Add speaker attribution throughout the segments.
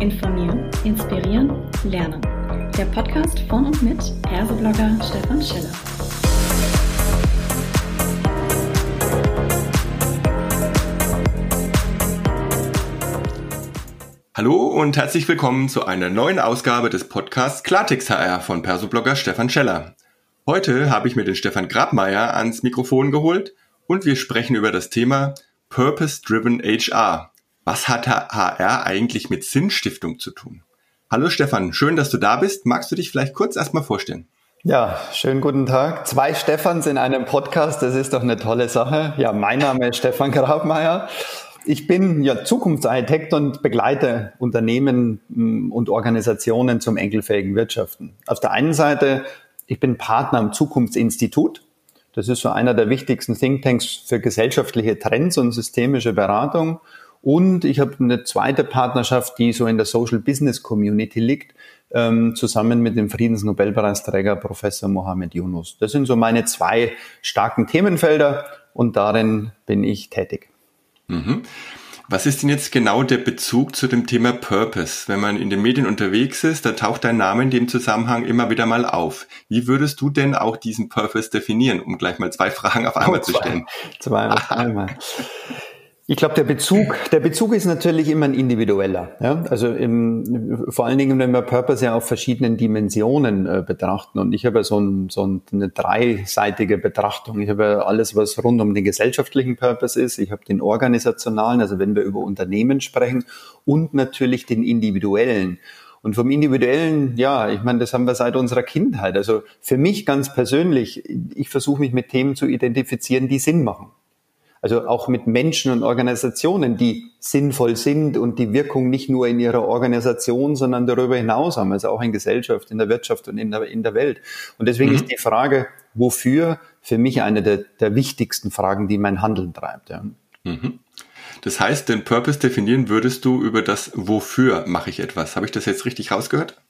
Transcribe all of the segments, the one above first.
Speaker 1: Informieren, Inspirieren, Lernen. Der Podcast von und mit Persoblogger Stefan Schiller.
Speaker 2: Hallo und herzlich willkommen zu einer neuen Ausgabe des Podcasts Klartext HR von Persoblogger Stefan Scheller. Heute habe ich mir den Stefan Grabmeier ans Mikrofon geholt und wir sprechen über das Thema Purpose-Driven HR. Was hat HR eigentlich mit Sinnstiftung zu tun? Hallo Stefan, schön, dass du da bist. Magst du dich vielleicht kurz erstmal vorstellen?
Speaker 3: Ja, schönen guten Tag. Zwei Stefans in einem Podcast, das ist doch eine tolle Sache. Ja, mein Name ist Stefan Grabmeier ich bin ja Zukunftsarchitekt und begleite Unternehmen mm, und Organisationen zum enkelfähigen Wirtschaften. Auf der einen Seite, ich bin Partner am Zukunftsinstitut. Das ist so einer der wichtigsten Thinktanks für gesellschaftliche Trends und systemische Beratung. Und ich habe eine zweite Partnerschaft, die so in der Social Business Community liegt, ähm, zusammen mit dem Friedensnobelpreisträger Professor Mohamed Yunus. Das sind so meine zwei starken Themenfelder und darin bin ich tätig.
Speaker 2: Mhm. Was ist denn jetzt genau der Bezug zu dem Thema Purpose? Wenn man in den Medien unterwegs ist, da taucht dein Name in dem Zusammenhang immer wieder mal auf. Wie würdest du denn auch diesen Purpose definieren, um gleich mal zwei Fragen auf einmal oh, zwei, zu stellen?
Speaker 3: Zwei auf einmal. Ich glaube, der Bezug, der Bezug ist natürlich immer ein individueller. Ja? Also im, vor allen Dingen, wenn wir Purpose ja auf verschiedenen Dimensionen äh, betrachten. Und ich habe ja so, ein, so eine dreiseitige Betrachtung. Ich habe ja alles, was rund um den gesellschaftlichen Purpose ist. Ich habe den organisationalen, also wenn wir über Unternehmen sprechen, und natürlich den individuellen. Und vom Individuellen, ja, ich meine, das haben wir seit unserer Kindheit. Also für mich ganz persönlich, ich versuche mich mit Themen zu identifizieren, die Sinn machen. Also auch mit Menschen und Organisationen, die sinnvoll sind und die Wirkung nicht nur in ihrer Organisation, sondern darüber hinaus haben, also auch in Gesellschaft, in der Wirtschaft und in der, in der Welt. Und deswegen mhm. ist die Frage, wofür, für mich eine der, der wichtigsten Fragen, die mein Handeln treibt. Ja. Mhm.
Speaker 2: Das heißt, den Purpose definieren würdest du über das Wofür mache ich etwas. Habe ich das jetzt richtig rausgehört?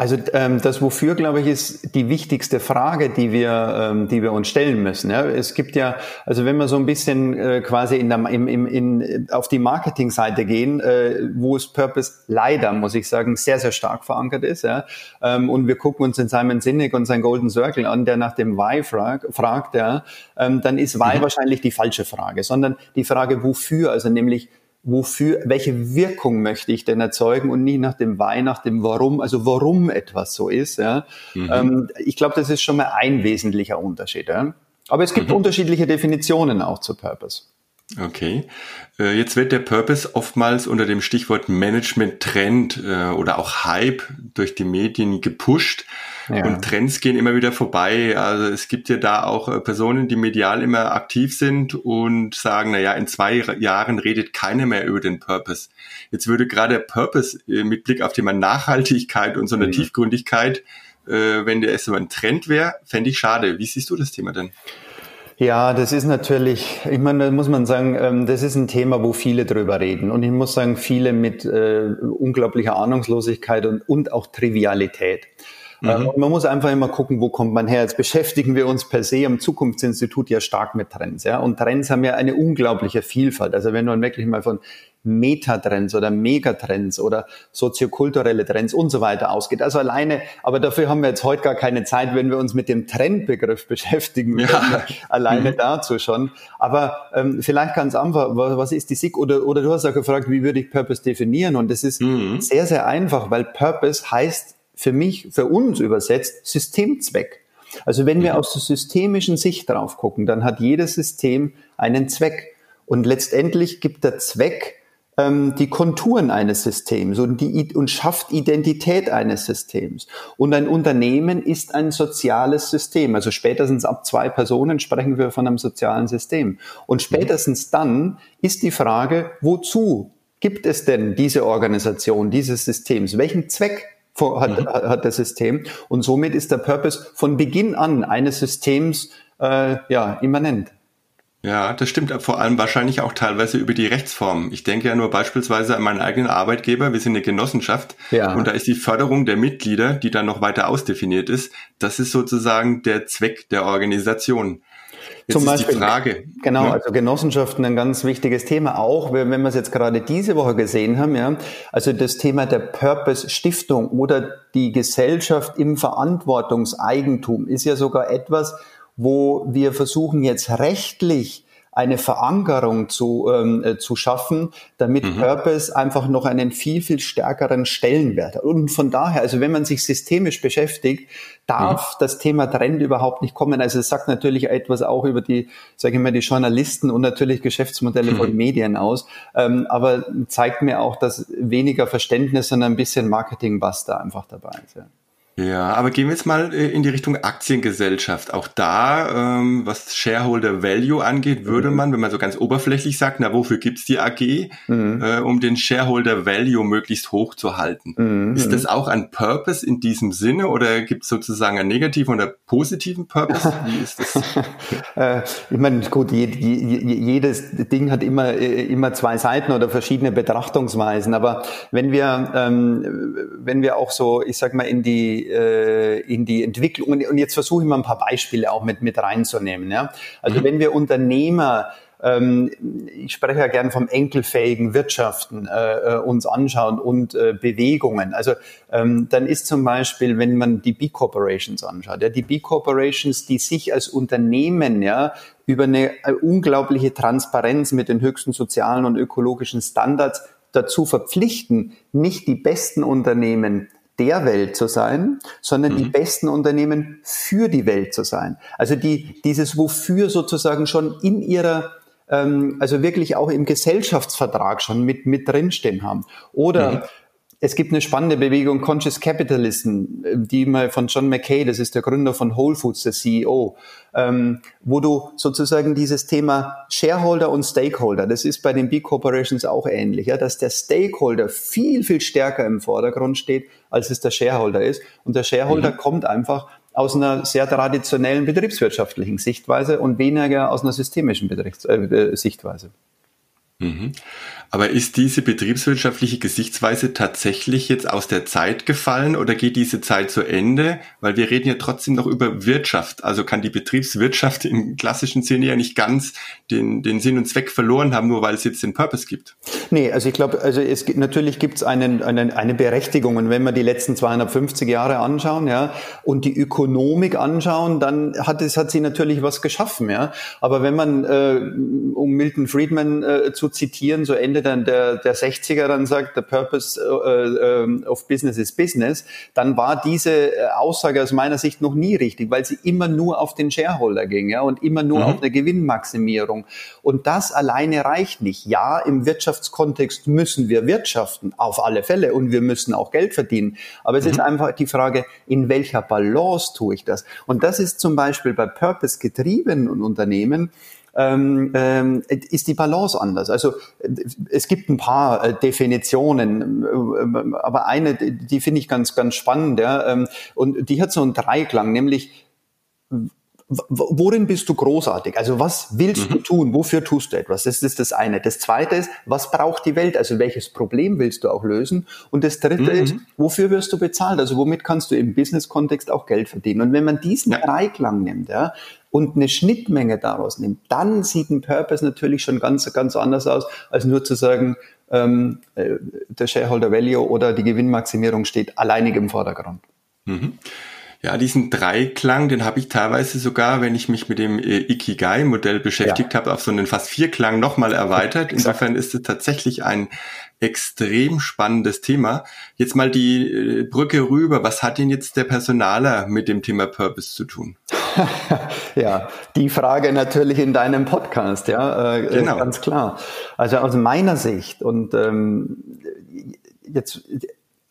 Speaker 3: Also ähm, das Wofür, glaube ich, ist die wichtigste Frage, die wir, ähm, die wir uns stellen müssen. Ja? Es gibt ja, also wenn wir so ein bisschen äh, quasi in der, im, im, in, auf die Marketingseite gehen, äh, wo es Purpose leider, muss ich sagen, sehr, sehr stark verankert ist. Ja? Ähm, und wir gucken uns den Simon Sinek und sein Golden Circle an, der nach dem Why frag, fragt, ja? ähm, dann ist Why mhm. wahrscheinlich die falsche Frage, sondern die Frage Wofür, also nämlich wofür, welche Wirkung möchte ich denn erzeugen und nie nach dem Why, nach dem Warum, also warum etwas so ist. Ja. Mhm. Ähm, ich glaube, das ist schon mal ein wesentlicher Unterschied. Ja. Aber es gibt mhm. unterschiedliche Definitionen auch zu Purpose.
Speaker 2: Okay. Äh, jetzt wird der Purpose oftmals unter dem Stichwort Management-Trend äh, oder auch Hype durch die Medien gepusht. Ja. Und Trends gehen immer wieder vorbei. Also es gibt ja da auch äh, Personen, die medial immer aktiv sind und sagen, na ja, in zwei Jahren redet keiner mehr über den Purpose. Jetzt würde gerade der Purpose mit Blick auf Thema Nachhaltigkeit und so eine mhm. Tiefgründigkeit, wenn der erst so ein Trend wäre, fände ich schade. Wie siehst du das Thema denn?
Speaker 3: Ja, das ist natürlich, ich meine, da muss man sagen, ähm, das ist ein Thema, wo viele drüber reden. Und ich muss sagen, viele mit äh, unglaublicher Ahnungslosigkeit und, und auch Trivialität. Ähm, mhm. Man muss einfach immer gucken, wo kommt man her. Jetzt beschäftigen wir uns per se am Zukunftsinstitut ja stark mit Trends. Ja? Und Trends haben ja eine unglaubliche Vielfalt. Also wenn man wirklich mal von Metatrends oder Megatrends oder soziokulturelle Trends und so weiter ausgeht. Also alleine, aber dafür haben wir jetzt heute gar keine Zeit, wenn wir uns mit dem Trendbegriff beschäftigen. Ja. Alleine mhm. dazu schon. Aber ähm, vielleicht ganz einfach, was ist die SIG? Oder, oder du hast ja gefragt, wie würde ich Purpose definieren? Und das ist mhm. sehr, sehr einfach, weil Purpose heißt für mich, für uns übersetzt, Systemzweck. Also wenn wir mhm. aus der systemischen Sicht drauf gucken, dann hat jedes System einen Zweck. Und letztendlich gibt der Zweck ähm, die Konturen eines Systems und, die, und schafft Identität eines Systems. Und ein Unternehmen ist ein soziales System. Also spätestens ab zwei Personen sprechen wir von einem sozialen System. Und spätestens dann ist die Frage, wozu gibt es denn diese Organisation, dieses Systems? Welchen Zweck hat, mhm. hat das System? Und somit ist der Purpose von Beginn an eines Systems äh, ja, immanent.
Speaker 2: Ja, das stimmt vor allem wahrscheinlich auch teilweise über die Rechtsform. Ich denke ja nur beispielsweise an meinen eigenen Arbeitgeber. Wir sind eine Genossenschaft ja. und da ist die Förderung der Mitglieder, die dann noch weiter ausdefiniert ist, das ist sozusagen der Zweck der Organisation. Jetzt Zum Beispiel, die Frage.
Speaker 3: Genau, ja. also Genossenschaften ein ganz wichtiges Thema auch, wenn wir es jetzt gerade diese Woche gesehen haben, ja. Also das Thema der Purpose Stiftung oder die Gesellschaft im Verantwortungseigentum ist ja sogar etwas, wo wir versuchen jetzt rechtlich eine Verankerung zu, ähm, äh, zu schaffen, damit mhm. Purpose einfach noch einen viel, viel stärkeren Stellenwert hat. Und von daher, also wenn man sich systemisch beschäftigt, darf mhm. das Thema Trend überhaupt nicht kommen. Also es sagt natürlich etwas auch über die, sage ich mal, die Journalisten und natürlich Geschäftsmodelle mhm. von Medien aus, ähm, aber zeigt mir auch, dass weniger Verständnis, sondern ein bisschen Marketing-Buster einfach dabei ist. Ja.
Speaker 2: Ja, aber gehen wir jetzt mal äh, in die Richtung Aktiengesellschaft. Auch da, ähm, was Shareholder Value angeht, würde mhm. man, wenn man so ganz oberflächlich sagt, na wofür gibt's die AG, mhm. äh, um den Shareholder Value möglichst hoch zu halten. Mhm. Ist das auch ein Purpose in diesem Sinne oder gibt's sozusagen einen negativen oder positiven Purpose? Wie ist das?
Speaker 3: äh, ich meine, gut, je, je, jedes Ding hat immer, äh, immer zwei Seiten oder verschiedene Betrachtungsweisen. Aber wenn wir, ähm, wenn wir auch so, ich sag mal, in die äh, in die Entwicklung. Und jetzt versuche ich mal ein paar Beispiele auch mit, mit reinzunehmen. Ja? Also mhm. wenn wir Unternehmer ähm, ich spreche ja gern vom enkelfähigen Wirtschaften äh, äh, uns anschauen und äh, Bewegungen. Also ähm, dann ist zum Beispiel, wenn man die B-Corporations anschaut, ja, die B-Corporations, die sich als Unternehmen ja über eine äh, unglaubliche Transparenz mit den höchsten sozialen und ökologischen Standards dazu verpflichten, nicht die besten Unternehmen der Welt zu sein, sondern mhm. die besten Unternehmen für die Welt zu sein. Also die, dieses Wofür sozusagen schon in ihrer ähm, also wirklich auch im Gesellschaftsvertrag schon mit, mit drinstehen haben. Oder mhm es gibt eine spannende Bewegung Conscious Capitalism, die mal von John McKay, das ist der Gründer von Whole Foods, der CEO, ähm, wo du sozusagen dieses Thema Shareholder und Stakeholder, das ist bei den B Corporations auch ähnlich, ja, dass der Stakeholder viel, viel stärker im Vordergrund steht, als es der Shareholder ist. Und der Shareholder mhm. kommt einfach aus einer sehr traditionellen betriebswirtschaftlichen Sichtweise und weniger aus einer systemischen Betriebs äh, Sichtweise.
Speaker 2: Mhm. Aber ist diese betriebswirtschaftliche Gesichtsweise tatsächlich jetzt aus der Zeit gefallen oder geht diese Zeit zu Ende? Weil wir reden ja trotzdem noch über Wirtschaft. Also kann die Betriebswirtschaft im klassischen Sinne ja nicht ganz den, den Sinn und Zweck verloren haben, nur weil es jetzt den Purpose gibt.
Speaker 3: Nee, also ich glaube, also es gibt, natürlich gibt es einen, einen, eine Berechtigung. Und wenn wir die letzten 250 Jahre anschauen, ja, und die Ökonomik anschauen, dann hat es, hat sie natürlich was geschaffen, ja. Aber wenn man, äh, um Milton Friedman äh, zu zitieren, so Ende dann der, der 60er dann sagt, the purpose äh, äh, of business is business, dann war diese äh, Aussage aus meiner Sicht noch nie richtig, weil sie immer nur auf den Shareholder ging ja, und immer nur mhm. auf eine Gewinnmaximierung. Und das alleine reicht nicht. Ja, im Wirtschaftskontext müssen wir wirtschaften, auf alle Fälle, und wir müssen auch Geld verdienen. Aber es mhm. ist einfach die Frage, in welcher Balance tue ich das? Und das ist zum Beispiel bei Purpose getriebenen Unternehmen, ähm, ähm, ist die Balance anders. Also es gibt ein paar äh, Definitionen, äh, aber eine, die finde ich ganz, ganz spannend, ja, ähm, und die hat so einen Dreiklang, nämlich worin bist du großartig? Also was willst mhm. du tun? Wofür tust du etwas? Das ist das eine. Das zweite ist, was braucht die Welt? Also welches Problem willst du auch lösen? Und das dritte mhm. ist, wofür wirst du bezahlt? Also womit kannst du im Business-Kontext auch Geld verdienen? Und wenn man diesen ja. Dreiklang nimmt, ja, und eine Schnittmenge daraus nimmt, dann sieht ein Purpose natürlich schon ganz, ganz anders aus, als nur zu sagen, ähm, äh, der Shareholder Value oder die Gewinnmaximierung steht alleinig im Vordergrund.
Speaker 2: Mhm. Ja, diesen Dreiklang, den habe ich teilweise sogar, wenn ich mich mit dem äh, Ikigai-Modell beschäftigt ja. habe, auf so einen fast Vierklang nochmal erweitert. Insofern ist es tatsächlich ein extrem spannendes Thema. Jetzt mal die äh, Brücke rüber. Was hat denn jetzt der Personaler mit dem Thema Purpose zu tun?
Speaker 3: ja, die Frage natürlich in deinem Podcast, ja, äh, genau. ganz klar. Also aus meiner Sicht und ähm, jetzt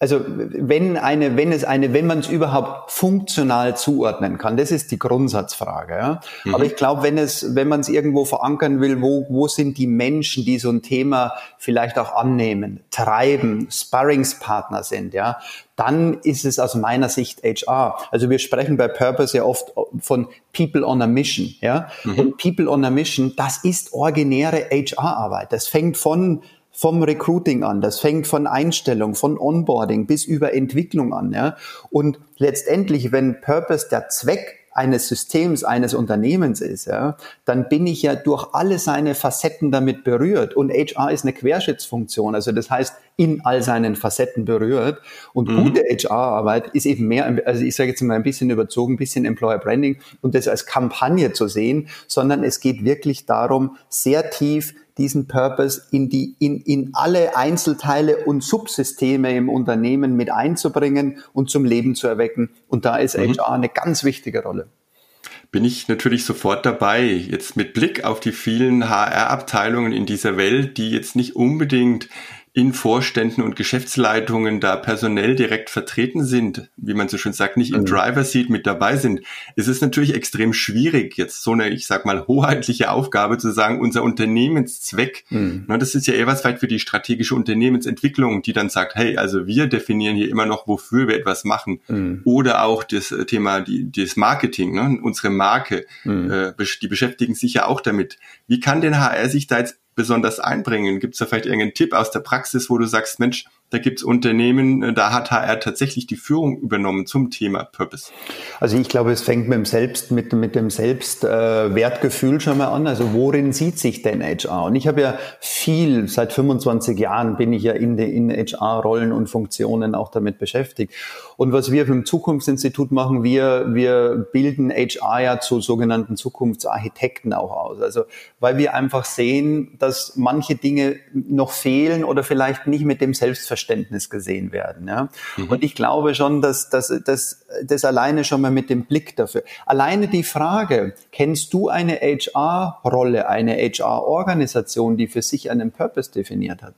Speaker 3: also wenn eine, wenn es eine, wenn man es überhaupt funktional zuordnen kann, das ist die Grundsatzfrage. Ja? Mhm. Aber ich glaube, wenn es, wenn man es irgendwo verankern will, wo, wo sind die Menschen, die so ein Thema vielleicht auch annehmen, treiben, Sparringspartner sind, ja, dann ist es aus meiner Sicht HR. Also wir sprechen bei Purpose ja oft von People on a Mission, ja. Mhm. Und People on a Mission, das ist originäre HR-Arbeit. Das fängt von vom Recruiting an, das fängt von Einstellung, von Onboarding bis über Entwicklung an. Ja? Und letztendlich, wenn Purpose der Zweck eines Systems, eines Unternehmens ist, ja, dann bin ich ja durch alle seine Facetten damit berührt. Und HR ist eine Querschnittsfunktion. Also das heißt, in all seinen Facetten berührt. Und mhm. gute HR-Arbeit ist eben mehr, also ich sage jetzt mal ein bisschen überzogen, ein bisschen Employer Branding und das als Kampagne zu sehen, sondern es geht wirklich darum, sehr tief diesen Purpose in die, in, in alle Einzelteile und Subsysteme im Unternehmen mit einzubringen und zum Leben zu erwecken. Und da ist mhm. HR eine ganz wichtige Rolle
Speaker 2: bin ich natürlich sofort dabei. Jetzt mit Blick auf die vielen HR-Abteilungen in dieser Welt, die jetzt nicht unbedingt in Vorständen und Geschäftsleitungen da personell direkt vertreten sind, wie man so schön sagt, nicht im mhm. Driver Seat mit dabei sind, ist es natürlich extrem schwierig, jetzt so eine, ich sag mal, hoheitliche Aufgabe zu sagen, unser Unternehmenszweck, mhm. na, das ist ja eher was weit für die strategische Unternehmensentwicklung, die dann sagt, hey, also wir definieren hier immer noch, wofür wir etwas machen. Mhm. Oder auch das Thema, die, das Marketing, ne, unsere Marke, mhm. äh, die beschäftigen sich ja auch damit. Wie kann denn HR sich da jetzt besonders einbringen? Gibt es da vielleicht irgendeinen Tipp aus der Praxis, wo du sagst, Mensch, da gibt es Unternehmen, äh, da hat HR tatsächlich die Führung übernommen zum Thema Purpose.
Speaker 3: Also ich glaube, es fängt mit dem Selbst, mit, mit dem Selbstwertgefühl äh, schon mal an. Also worin sieht sich denn HR? Und ich habe ja viel, seit 25 Jahren bin ich ja in, in HR-Rollen und Funktionen auch damit beschäftigt. Und was wir im Zukunftsinstitut machen, wir, wir bilden HR ja zu sogenannten Zukunftsarchitekten auch aus. Also weil wir einfach sehen, dass manche Dinge noch fehlen oder vielleicht nicht mit dem Selbstverständnis Selbstverständnis gesehen werden. Ja? Mhm. Und ich glaube schon, dass, dass, dass das alleine schon mal mit dem Blick dafür. Alleine die Frage, kennst du eine HR-Rolle, eine HR-Organisation, die für sich einen Purpose definiert hat?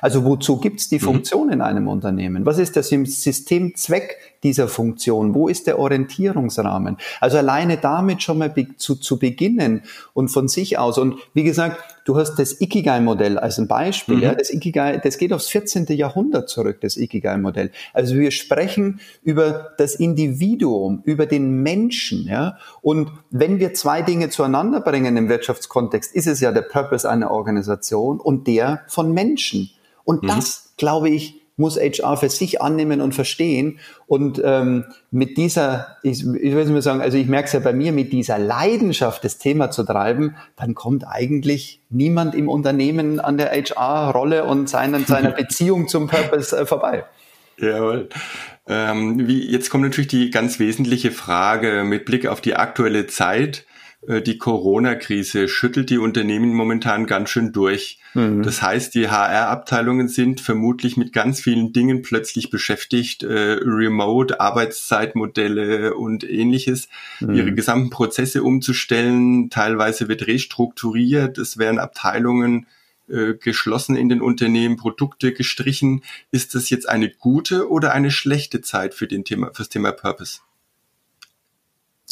Speaker 3: Also wozu gibt's die mhm. Funktion mhm. in einem Unternehmen? Was ist der Systemzweck dieser Funktion? Wo ist der Orientierungsrahmen? Also alleine damit schon mal zu, zu beginnen und von sich aus. Und wie gesagt, du hast das Ikigai-Modell als ein Beispiel. Mhm. Ja, das Ikigai, das geht aufs 14. Jahrhundert zurück, das Ikigai-Modell. Also wir sprechen über das Individuum, über den Menschen. Ja? Und wenn wir zwei Dinge zueinander bringen im Wirtschaftskontext, ist es ja der Purpose einer Organisation und der von Menschen. Und mhm. das, glaube ich, muss HR für sich annehmen und verstehen. Und ähm, mit dieser, ich, ich würde mal sagen, also ich merke es ja bei mir, mit dieser Leidenschaft, das Thema zu treiben, dann kommt eigentlich niemand im Unternehmen an der HR-Rolle und seinen, seiner Beziehung zum Purpose äh, vorbei.
Speaker 2: Jawohl. Ähm, wie, jetzt kommt natürlich die ganz wesentliche Frage mit Blick auf die aktuelle Zeit. Äh, die Corona-Krise schüttelt die Unternehmen momentan ganz schön durch. Mhm. Das heißt, die HR-Abteilungen sind vermutlich mit ganz vielen Dingen plötzlich beschäftigt, äh, Remote, Arbeitszeitmodelle und ähnliches, mhm. ihre gesamten Prozesse umzustellen. Teilweise wird restrukturiert, es werden Abteilungen äh, geschlossen in den Unternehmen, Produkte gestrichen. Ist das jetzt eine gute oder eine schlechte Zeit für den Thema, fürs Thema Purpose?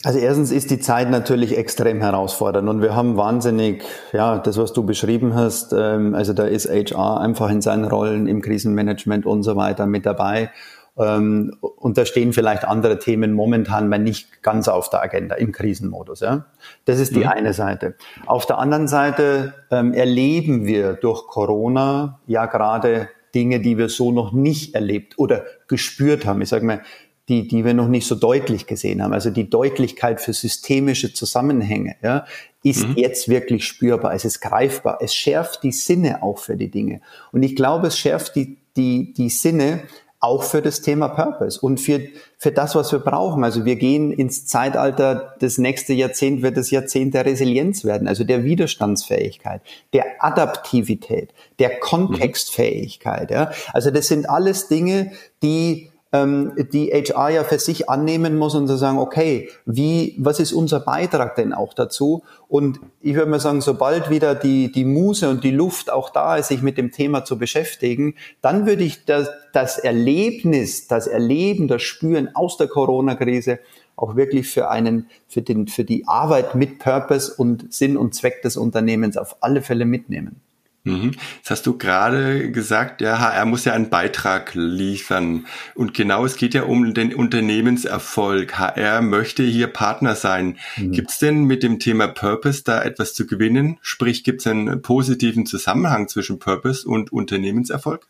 Speaker 3: Also erstens ist die Zeit natürlich extrem herausfordernd und wir haben wahnsinnig, ja, das, was du beschrieben hast, ähm, also da ist HR einfach in seinen Rollen im Krisenmanagement und so weiter mit dabei. Ähm, und da stehen vielleicht andere Themen momentan mal nicht ganz auf der Agenda im Krisenmodus. Ja? Das ist die mhm. eine Seite. Auf der anderen Seite ähm, erleben wir durch Corona ja gerade Dinge, die wir so noch nicht erlebt oder gespürt haben. Ich sage mal, die, die wir noch nicht so deutlich gesehen haben. Also die Deutlichkeit für systemische Zusammenhänge ja, ist mhm. jetzt wirklich spürbar, es ist greifbar, es schärft die Sinne auch für die Dinge. Und ich glaube, es schärft die, die, die Sinne auch für das Thema Purpose und für, für das, was wir brauchen. Also wir gehen ins Zeitalter, das nächste Jahrzehnt wird das Jahrzehnt der Resilienz werden, also der Widerstandsfähigkeit, der Adaptivität, der Kontextfähigkeit. Ja. Also das sind alles Dinge, die die HR ja für sich annehmen muss und zu sagen, okay, wie, was ist unser Beitrag denn auch dazu? Und ich würde mal sagen, sobald wieder die, die Muse und die Luft auch da ist, sich mit dem Thema zu beschäftigen, dann würde ich das, das Erlebnis, das Erleben, das Spüren aus der Corona-Krise auch wirklich für einen, für den, für die Arbeit mit Purpose und Sinn und Zweck des Unternehmens auf alle Fälle mitnehmen.
Speaker 2: Mhm. Jetzt hast du gerade gesagt, ja, HR muss ja einen Beitrag liefern. Und genau, es geht ja um den Unternehmenserfolg. HR möchte hier Partner sein. Mhm. Gibt es denn mit dem Thema Purpose da etwas zu gewinnen? Sprich, gibt es einen positiven Zusammenhang zwischen Purpose und Unternehmenserfolg?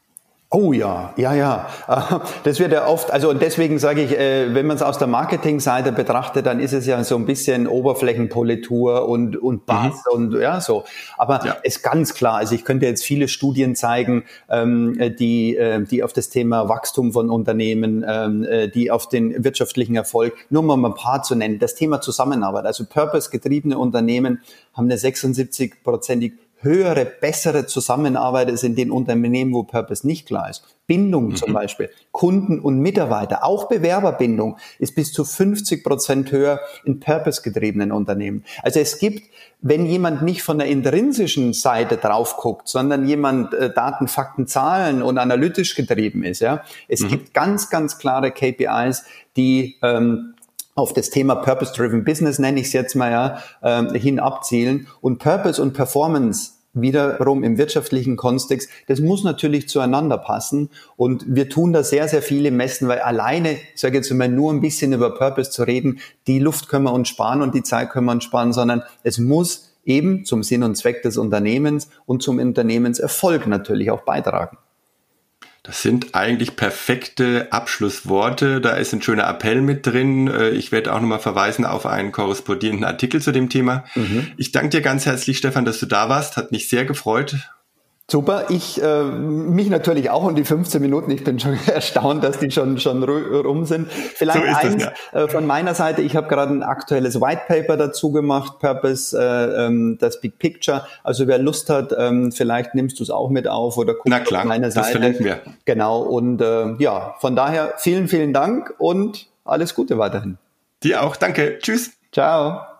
Speaker 3: Oh ja, ja, ja. Das wird ja oft, also und deswegen sage ich, äh, wenn man es aus der Marketingseite betrachtet, dann ist es ja so ein bisschen Oberflächenpolitur und, und Bass mhm. und ja, so. Aber ja. ist ganz klar, also ich könnte jetzt viele Studien zeigen, ähm, die, äh, die auf das Thema Wachstum von Unternehmen, ähm, äh, die auf den wirtschaftlichen Erfolg, nur mal ein paar zu nennen, das Thema Zusammenarbeit, also purpose-getriebene Unternehmen haben eine 76-prozentig höhere, bessere Zusammenarbeit ist in den Unternehmen, wo Purpose nicht klar ist. Bindung mhm. zum Beispiel, Kunden und Mitarbeiter, auch Bewerberbindung ist bis zu 50 Prozent höher in Purpose-getriebenen Unternehmen. Also es gibt, wenn jemand nicht von der intrinsischen Seite drauf guckt, sondern jemand äh, Daten, Fakten, Zahlen und analytisch getrieben ist, ja, es mhm. gibt ganz, ganz klare KPIs, die ähm, auf das Thema Purpose-Driven Business, nenne ich es jetzt mal ja, äh, hin abzielen. Und Purpose und Performance wiederum im wirtschaftlichen Kontext, das muss natürlich zueinander passen. Und wir tun da sehr, sehr viele Messen, weil alleine, ich sage jetzt mal, nur ein bisschen über Purpose zu reden, die Luft können wir uns sparen und die Zeit können wir uns sparen, sondern es muss eben zum Sinn und Zweck des Unternehmens und zum Unternehmenserfolg natürlich auch beitragen.
Speaker 2: Das sind eigentlich perfekte Abschlussworte. Da ist ein schöner Appell mit drin. Äh, ich werde auch nochmal verweisen auf einen korrespondierenden Artikel zu dem Thema. Mhm. Ich danke dir ganz herzlich, Stefan, dass du da warst. Hat mich sehr gefreut.
Speaker 3: Super, ich äh, mich natürlich auch und die 15 Minuten. Ich bin schon erstaunt, dass die schon schon rum sind. Vielleicht so eins das, ja. äh, von meiner Seite. Ich habe gerade ein aktuelles White Paper dazu gemacht, Purpose, äh, ähm, das Big Picture. Also wer Lust hat, ähm, vielleicht nimmst du es auch mit auf oder
Speaker 2: guckst Na klar, auf meine Seite. Das verlinken wir.
Speaker 3: Genau und äh, ja, von daher vielen vielen Dank und alles Gute weiterhin.
Speaker 2: Dir auch, danke, tschüss.
Speaker 3: Ciao.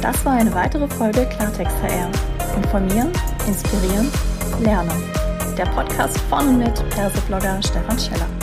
Speaker 1: Das war eine weitere Folge Klartext HR. Informieren, inspirieren, lernen. Der Podcast von und mit Perseblogger Stefan Scheller.